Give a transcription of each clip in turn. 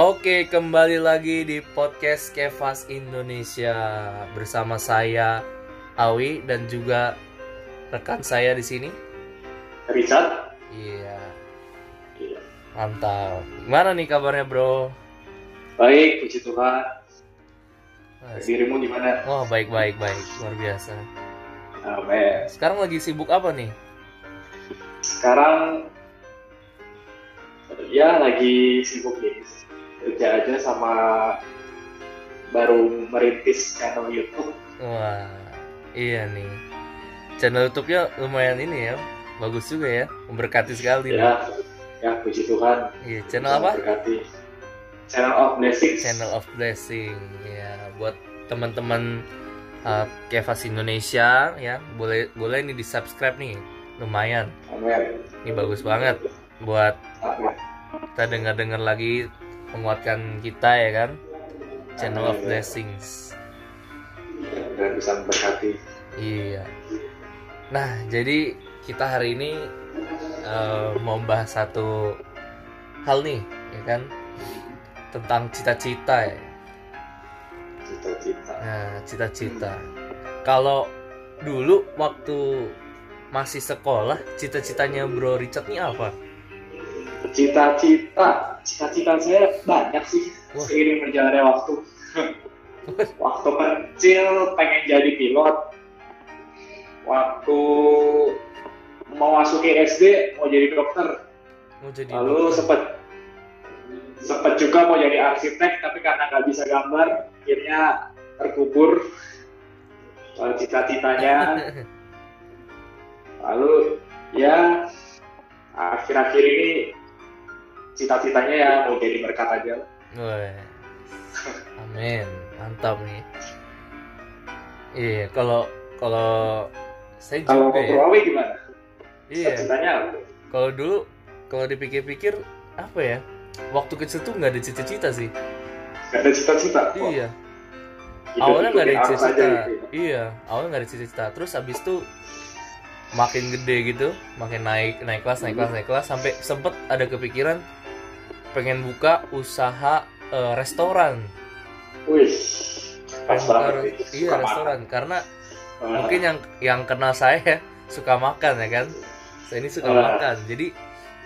Oke, kembali lagi di podcast Kevas Indonesia bersama saya Awi dan juga rekan saya di sini. Richard. Iya, Iya. mantap. Gimana nih kabarnya, Bro? Baik, puji Tuhan. Dirimu gimana? Wah, baik baik baik, luar biasa. Amin. Sekarang lagi sibuk apa nih? Sekarang ya lagi sibuk nih. Kerja aja sama baru merintis channel YouTube. Wah, iya nih. Channel YouTube-nya lumayan ini ya, bagus juga ya, memberkati sekali. nih. Ya, ya puji Tuhan. Iya, channel apa? Berkati. Channel of Blessings. Channel of Blessing ya buat teman-teman uh, Kevas Indonesia ya boleh boleh nih di subscribe nih lumayan Amin. ini bagus banget buat Amin. kita dengar-dengar lagi menguatkan kita ya kan Channel of Blessings Dan bisa memberkati. iya nah jadi kita hari ini uh, mau bahas satu hal nih ya kan tentang cita-cita ya Cita-cita. Nah, cita-cita. Kalau dulu waktu masih sekolah, cita-citanya Bro Richard nih apa? Cita-cita, cita-cita saya banyak sih Wah. seiring berjalannya waktu. waktu kecil pengen jadi pilot. Waktu mau masuk ke SD mau jadi dokter. Mau jadi Lalu dokter. sempet sempet juga mau jadi arsitek tapi karena nggak bisa gambar akhirnya terkubur cita-citanya. Lalu ya akhir-akhir ini cita-citanya ya mau jadi berkat aja. Wah. Amin. Mantap nih. Iya, kalau kalau saya Kalau juga ya. Purwawi gimana? Iya. Cita-citanya apa? Kalau dulu kalau dipikir-pikir apa ya? Waktu kecil tuh nggak ada cita-cita sih. Gak ada cita-cita. Iya. hidup- awalnya nggak ada cita-cita gitu. iya awalnya nggak ada cita-cita terus habis itu makin gede gitu makin naik naik kelas naik kelas naik kelas sampai sempet ada kepikiran pengen buka usaha eh, restoran Wih, pas Pengen buka iya Suka makan. restoran karena Ah, mungkin yang yang kenal saya suka makan ya kan saya ini suka Ah. makan jadi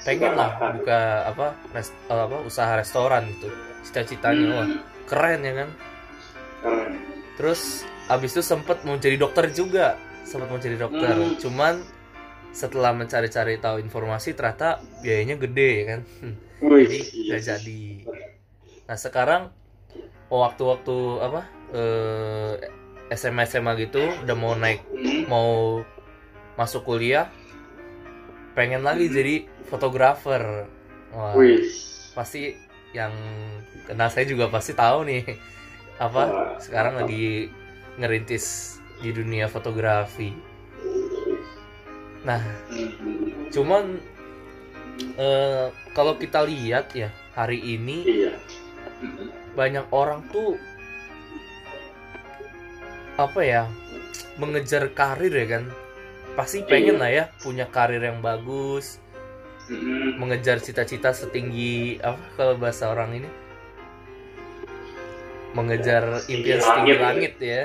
pengen suka lah makan. buka apa res- eh, apa usaha restoran gitu cita-citanya wah Hmm, keren ya kan keren. Terus abis itu sempet mau jadi dokter juga, sempet mau jadi dokter. Hmm. Cuman setelah mencari-cari tahu informasi ternyata biayanya gede ya kan, Wih, jadi iya nggak sih. jadi. Nah sekarang waktu-waktu apa eh, SMA SMA gitu udah mau naik Hmm, mau masuk kuliah, pengen lagi Hmm. jadi fotografer. Wah Wih, pasti yang kenal saya juga pasti tahu nih apa Wah, sekarang lagi ngerintis di dunia fotografi. Nah, Hmm, cuman eh, kalau kita lihat ya hari ini Iya. Banyak orang tuh apa ya mengejar karir ya kan pasti pengen Iya. lah ya punya karir yang bagus mengejar cita-cita setinggi apa kalau bahasa orang ini mengejar impian setinggi langit. langit ya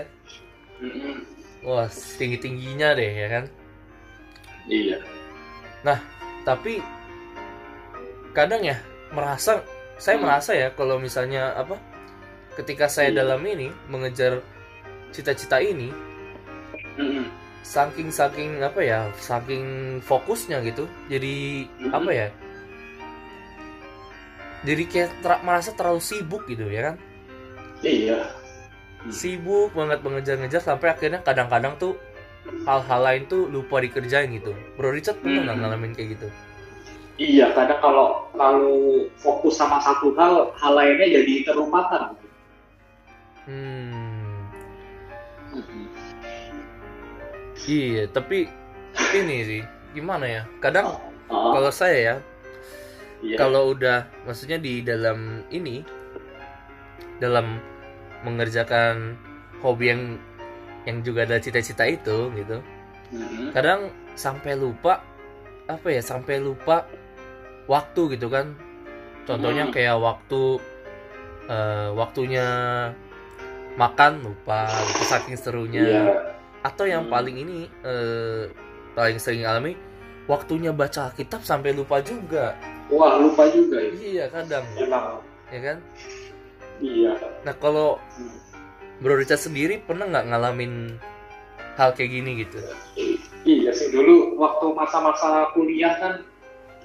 wah setinggi tingginya deh ya kan Iya. tapi kadang ya merasa saya Hmm. merasa ya kalau misalnya apa ketika saya Iya. dalam ini mengejar cita-cita ini Hmm, saking saking apa ya saking fokusnya gitu jadi Mhm. apa ya jadi kayak ter- merasa terlalu sibuk gitu ya kan Iya. sibuk banget mengejar-ngejar sampai akhirnya kadang-kadang tuh hal-hal lain tuh lupa dikerjain gitu Bro Richard pernah nggak Hmm. ngalamin kayak gitu Iya, kadang kalau lalu fokus sama satu hal, hal lainnya jadi terlupakan. hmm Hmm. iya tapi ini sih gimana ya kadang Ah, kalau saya ya iya. kalau udah maksudnya di dalam ini dalam mengerjakan hobi yang yang juga ada cita-cita itu gitu Hmm. kadang sampai lupa apa ya sampai lupa waktu gitu kan contohnya Hmm. kayak waktu eh, waktunya makan lupa gitu saking serunya Iya. atau yang Hmm. paling ini eh, paling sering alami waktunya baca kitab sampai lupa juga Wah, lupa juga ya. iya kadang Emang. ya kan Iya. nah kalau Hmm. Bro Richard sendiri pernah nggak ngalamin hal kayak gini gitu Iya sih dulu waktu masa-masa kuliah kan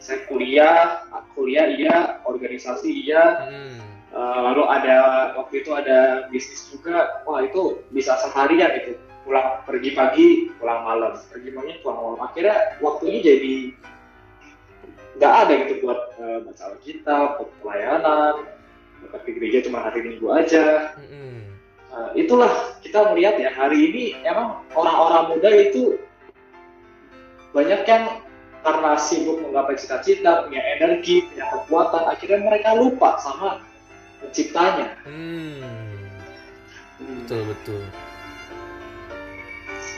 saya kuliah, kuliah iya, organisasi iya, hmm. Eh, lalu ada waktu itu ada bisnis juga, wah itu bisa seharian itu pulang pergi pagi, pulang malam, pergi pagi, pulang malam. Akhirnya waktunya jadi nggak ada gitu buat eh, baca Alkitab, buat pelayanan, buat ke gereja cuma hari Minggu aja. Mm-mm. Nah, itulah kita melihat ya hari ini emang orang-orang muda itu banyak yang karena sibuk menggapai cita-cita, punya energi, punya kekuatan, akhirnya mereka lupa sama penciptanya. Hmm. betul betul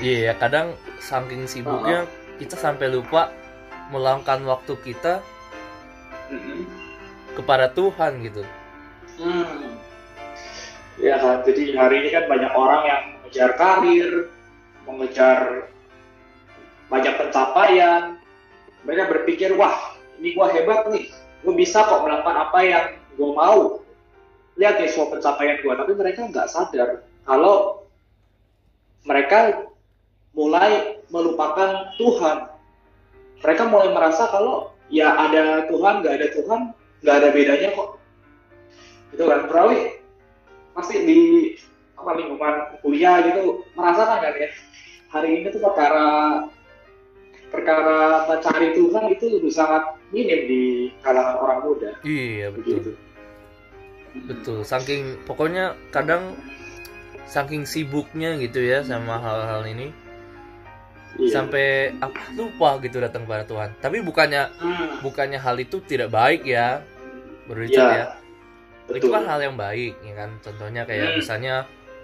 iya ya kadang saking sibuknya kita sampai lupa meluangkan waktu kita Mm-mm. kepada Tuhan gitu Hmm. Ya kan, jadi hari ini kan banyak orang yang mengejar karir, mengejar banyak pencapaian. Mereka berpikir, wah ini gua hebat nih, gue bisa kok melakukan apa yang gue mau. Lihat nih semua pencapaian gua, tapi mereka nggak sadar kalau mereka mulai melupakan Tuhan. Mereka mulai merasa kalau ya ada Tuhan, nggak ada Tuhan, nggak ada bedanya kok. Itu kan Prawi pasti di apa lingkungan kuliah gitu merasakan kan ya? Hari ini tuh perkara perkara mencari Tuhan itu lebih sangat minim di kalangan orang muda. Iya begitu. Betul. Betul saking pokoknya kadang saking sibuknya gitu ya sama hal-hal ini Iya. sampai apa lupa gitu datang pada Tuhan. Tapi bukannya Hmm, bukannya hal itu tidak baik ya Bro Richard Iya, ya. Itu betul. kan hal yang baik ya kan? Contohnya kayak Hmm. misalnya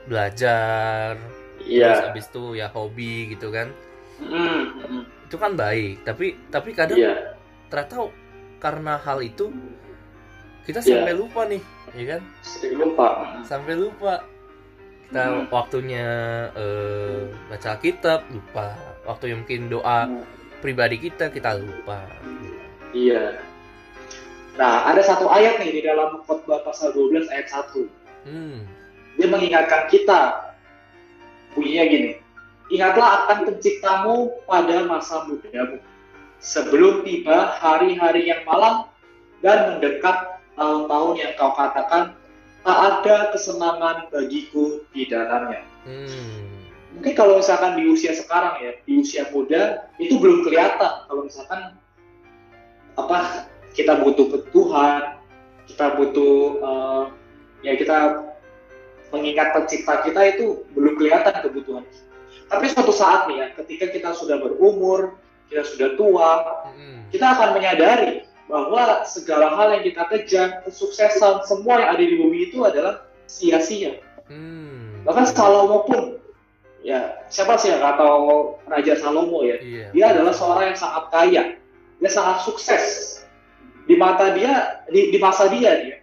belajar terus iya habis itu ya hobi gitu kan. Hmm, hmm, itu kan baik tapi tapi kadang iya. ternyata karena hal itu kita Iya. sampai lupa nih ya kan? Sering lupa. Sampai lupa. Kita Hmm. waktunya eh, baca kitab lupa. Waktu yang mungkin doa Hmm. pribadi kita kita lupa. Iya. Nah ada satu ayat nih di dalam khotbah pasal 12 ayat 1 hmm. Dia mengingatkan kita bunyinya gini ingatlah akan penciptamu pada masa mudamu. Sebelum tiba hari-hari yang malam dan mendekat tahun-tahun yang kau katakan tak ada kesenangan bagiku di dalamnya. Hmm. Mungkin kalau misalkan di usia sekarang ya di usia muda itu belum kelihatan. Kalau misalkan apa kita butuh Tuhan kita butuh eh, ya kita mengingat pencipta kita itu belum kelihatan kebutuhan tapi suatu saat nih ya ketika kita sudah berumur kita sudah tua hmm. kita akan menyadari bahwa segala hal yang kita kejar kesuksesan semua yang ada di bumi itu adalah sia-sia. Hmm. bahkan Salomo pun ya siapa sih yang tahu Raja Salomo ya? Iya. Dia adalah seorang yang sangat kaya. Dia sangat sukses. Di mata dia di, di masa dia dia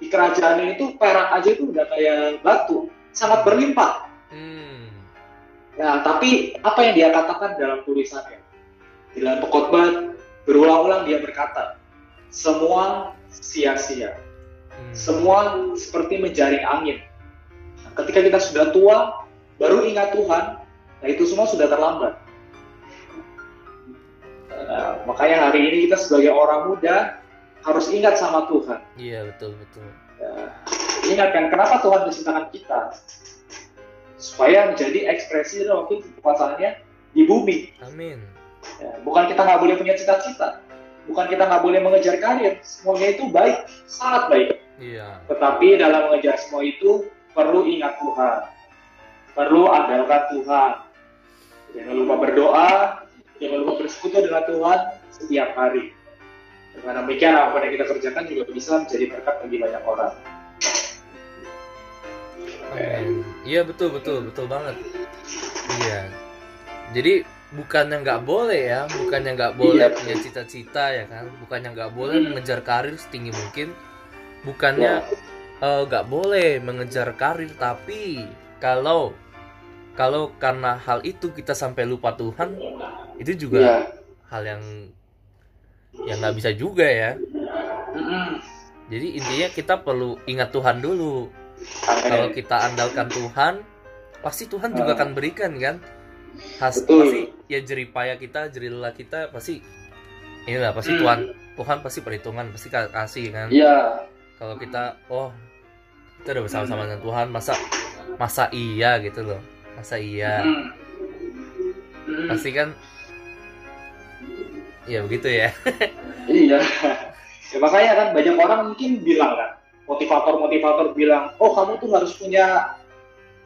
di kerajaan itu perak aja itu udah kayak batu. Sangat berlimpah. Hmm. Nah tapi apa yang dia katakan dalam tulisannya? Di dalam pekotbah berulang-ulang dia berkata semua sia-sia. Hmm. semua seperti menjaring angin. Nah, ketika kita sudah tua baru ingat Tuhan nah itu semua sudah terlambat. Nah, makanya hari ini kita sebagai orang muda harus ingat sama Tuhan. Iya betul betul. Ya, ingatkan kenapa Tuhan menciptakan kita supaya menjadi ekspresi waktu kekuasaannya di bumi. Amin. Ya, bukan kita nggak boleh punya cita-cita. Bukan kita nggak boleh mengejar karir. Semuanya itu baik sangat baik. Iya. Tetapi dalam mengejar semua itu perlu ingat Tuhan. Perlu andalkan Tuhan. Jangan lupa berdoa jangan lupa bersekutu dengan Tuhan setiap hari. Dengan demikian apa yang kita kerjakan juga bisa menjadi berkat bagi banyak orang. Amin. Iya betul betul betul banget. Iya. Jadi bukannya nggak boleh ya, bukannya nggak boleh Iya. punya cita-cita ya kan, bukannya nggak boleh Hmm. mengejar karir setinggi mungkin, bukannya Ya. eh, nggak boleh mengejar karir tapi kalau kalau karena hal itu kita sampai lupa Tuhan itu juga Iya. hal yang yang nggak bisa juga ya Mm-mm. jadi intinya kita perlu ingat Tuhan dulu kalau kita andalkan Tuhan pasti Tuhan juga Ah. akan berikan kan Has, Betul. pasti ya jeripaya kita jerilah kita pasti inilah pasti Hmm. Tuhan Tuhan pasti perhitungan pasti ka- kasih kan Iya. kalau kita oh kita udah bersama-sama dengan Tuhan masa masa iya gitu loh masa iya Mm. Mm. pasti kan ya begitu ya Iya. Ya, makanya kan banyak orang mungkin bilang kan, motivator-motivator bilang, oh kamu tuh harus punya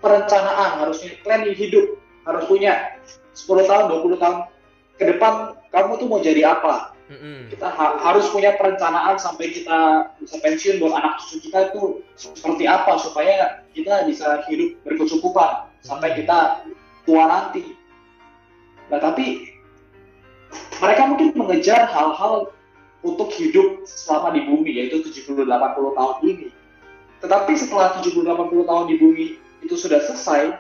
perencanaan, harus punya plan hidup, harus punya 10 tahun, 20 tahun ke depan kamu tuh mau jadi apa? Mm-mm. Kita ha- harus punya perencanaan sampai kita bisa pensiun buat anak cucu kita itu seperti apa supaya kita bisa hidup berkecukupan sampai kita tua nanti. Nah tapi mereka mungkin mengejar hal-hal untuk hidup selama di bumi yaitu 70-80 tahun ini. Tetapi setelah 70-80 tahun di bumi itu sudah selesai,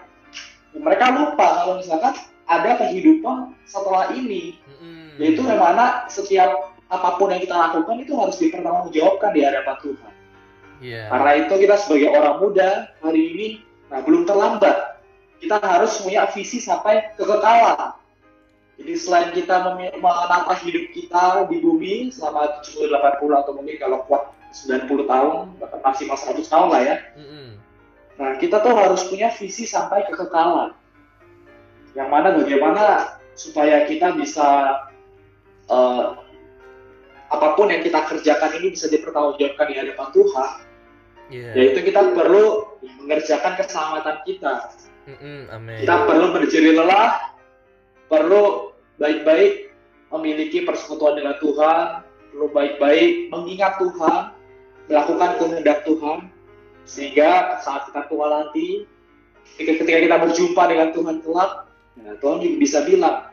mereka lupa kalau misalkan ada kehidupan setelah ini Mm-mm. yaitu mana setiap apa pun yang kita lakukan itu harus dipertanggungjawabkan di hadapan Tuhan. Iya. Karena itu kita sebagai orang muda hari ini nah belum terlambat. Kita harus punya visi sampai kekekalan. Jadi selain kita menata hidup kita di bumi selama 70 80 atau mungkin kalau kuat 90 tahun, maksimal 100 tahun lah ya. Mm-mm. Nah, kita tuh harus punya visi sampai kekekalan. Yang mana bagaimana supaya kita bisa eh, apa pun yang kita kerjakan ini bisa dipertanggungjawabkan di hadapan Tuhan, Iya. yaitu kita perlu mengerjakan keselamatan kita. Mm-mm. Amin. Kita perlu berjeri lelah, perlu baik-baik memiliki persekutuan dengan Tuhan, perlu baik-baik mengingat Tuhan, melakukan kehendak Tuhan, sehingga saat kita tua nanti, ketika, kita berjumpa dengan Tuhan kelak, nah, Tuhan juga bisa bilang,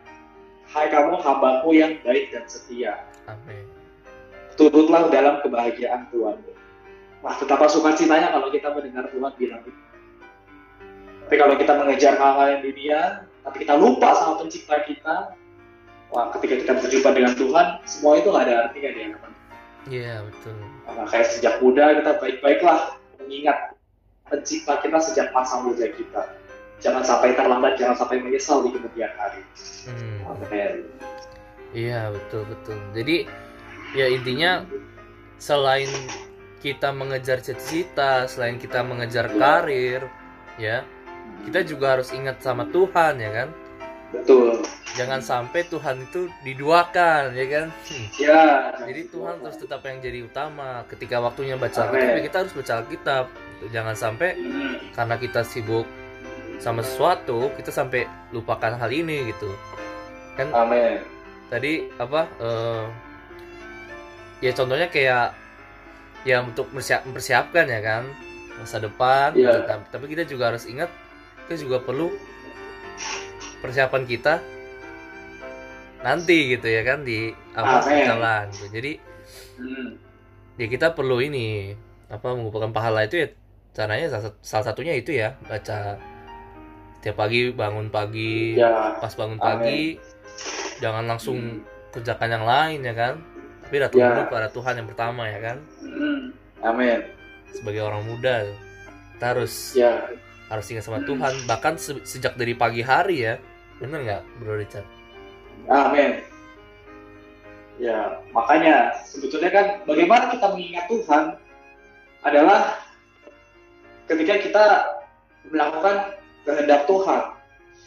Hai kamu hambaku yang baik dan setia, Amin. turutlah dalam kebahagiaan Tuhan. Wah, betapa sukacitanya kalau kita mendengar Tuhan bilang itu. Tapi kalau kita mengejar hal-hal yang dunia, tapi kita lupa sama pencipta kita, wah, ketika kita berjumpa dengan Tuhan, semua itu nggak ada artinya di hadapan. Iya betul. Nah, kayak sejak muda kita baik-baiklah mengingat pencipta kita sejak masa muda kita. Jangan sampai terlambat, jangan sampai menyesal di kemudian hari. Hmm. Iya betul betul. Jadi ya intinya selain kita mengejar cita-cita, selain kita mengejar karir, ya kita juga harus ingat sama Tuhan ya kan. Betul. Jangan sampai Tuhan itu diduakan ya kan. Hmm. Ya. Jadi Tuhan terus tetap yang jadi utama. Ketika waktunya baca. Alkitab, ya kita harus baca Alkitab. Jangan sampai Hmm. karena kita sibuk sama sesuatu, kita sampai lupakan hal ini gitu. Kan Amin. tadi apa eh, ya contohnya kayak ya untuk mempersiap- mempersiapkan ya kan masa depan Iya. gitu tapi kita juga harus ingat kita juga perlu persiapan kita nanti gitu ya kan di apa jalan gitu. jadi Hmm. ya kita perlu ini apa mengumpulkan pahala itu ya caranya salah, salah satunya itu ya baca tiap pagi bangun pagi Ya. pas bangun Amin. pagi jangan langsung kerjakan yang lain ya kan tapi datang Ya. dulu kepada Tuhan yang pertama ya kan Hmm. Amin. sebagai orang muda kita harus Ya. harus ingat sama Tuhan bahkan se- sejak dari pagi hari ya bener nggak Bro Richard Amin. Ya, makanya sebetulnya kan bagaimana kita mengingat Tuhan adalah ketika kita melakukan kehendak Tuhan.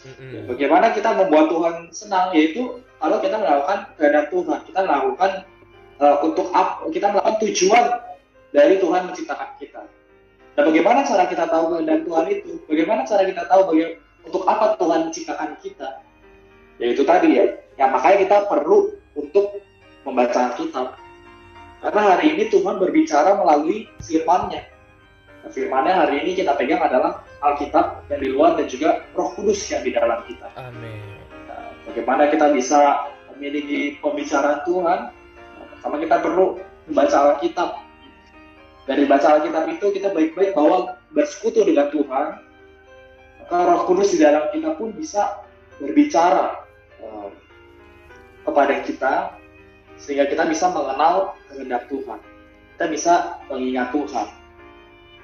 Mm-mm. Bagaimana kita membuat Tuhan senang yaitu kalau kita melakukan kehendak Tuhan, kita melakukan eh, untuk ap- kita melakukan tujuan dari Tuhan menciptakan kita. Nah, bagaimana cara kita tahu kehendak Tuhan itu? Bagaimana cara kita tahu baga- untuk apa Tuhan menciptakan kita? Yaitu tadi ya, ya makanya kita perlu untuk membaca Alkitab. Karena hari ini Tuhan berbicara melalui firman-Nya. Nah, firman-Nya hari ini kita pegang adalah Alkitab yang di luar dan juga Roh Kudus yang di dalam kita. Amin Nah, bagaimana kita bisa memiliki pembicaraan Tuhan? Nah, pertama kita perlu membaca Alkitab. dari baca Alkitab itu kita baik-baik bahwa bersekutu dengan Tuhan, Roh Kudus di dalam kita pun bisa berbicara uh, kepada kita sehingga kita bisa mengenal kehendak Tuhan. Kita bisa mengingat Tuhan.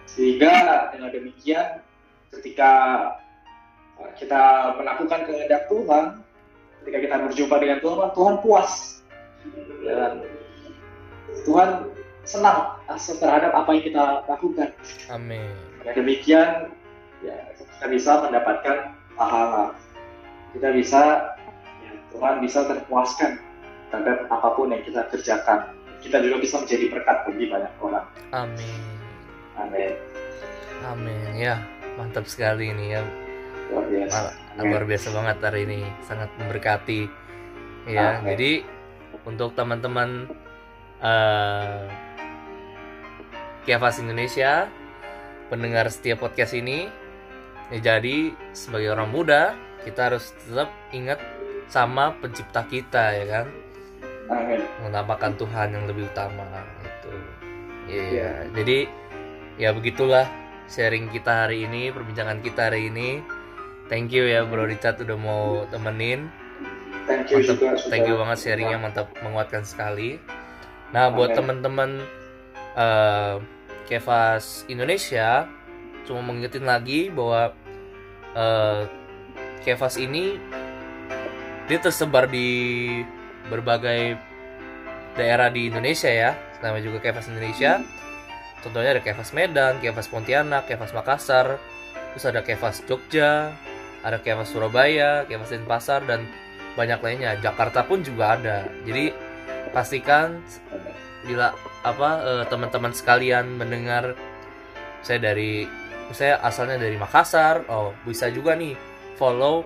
Sehingga dengan demikian ketika kita melakukan kehendak Tuhan, ketika kita berjumpa dengan Tuhan, Tuhan puas. Dan Tuhan senang terhadap apa yang kita lakukan. Amin. Dengan demikian, ya, kita bisa mendapatkan pahala. Kita bisa, ya, Tuhan bisa terpuaskan terhadap apa pun yang kita kerjakan. Kita juga bisa menjadi berkat bagi banyak orang. Amin. Amin. Amin. Ya, mantap sekali ini ya. Luar biasa. Mal- luar biasa banget hari ini, sangat memberkati. Ya, Amin. jadi untuk teman-teman eh Kiavas Indonesia, pendengar setiap podcast ini, ya jadi sebagai orang muda kita harus tetap ingat sama pencipta kita ya kan, Amin. menamakan Tuhan yang lebih utama itu. Iya, Iya. jadi ya begitulah sharing kita hari ini, perbincangan kita hari ini. Thank you ya Bro Richard udah mau temenin. Thank you Mantap, juga thank you banget sharingnya mantap menguatkan sekali. Nah buat teman-teman eh Kevas Indonesia, cuma mengingetin lagi bahwa eh Kevas ini dia tersebar di berbagai daerah di Indonesia ya, namanya juga Kevas Indonesia. Contohnya ada Kevas Medan, Kevas Pontianak, Kevas Makassar, terus ada Kevas Jogja, ada Kevas Surabaya, Kevas Denpasar dan banyak lainnya. Jakarta pun juga ada. Jadi pastikan bila apa eh, teman-teman sekalian mendengar saya dari saya asalnya dari Makassar, oh bisa juga nih follow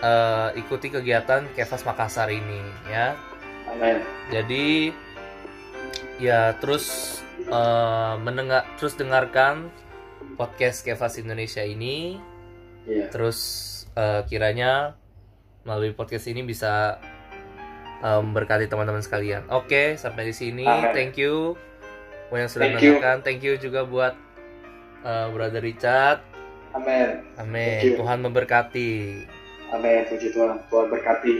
eh, ikuti kegiatan Kevas Makassar ini ya. Amin. Jadi ya terus eh, mendengar terus dengarkan podcast Kevas Indonesia ini Iya. terus eh, kiranya melalui podcast ini bisa memberkati teman-teman sekalian. Oke, sampai di sini. Amin. Thank you buat yang sudah Thank you. mendengarkan. Thank you juga buat eh, Brother Richard. Amin. Amin. Tuhan memberkati. Amin. Puji Tuhan. Tuhan berkati.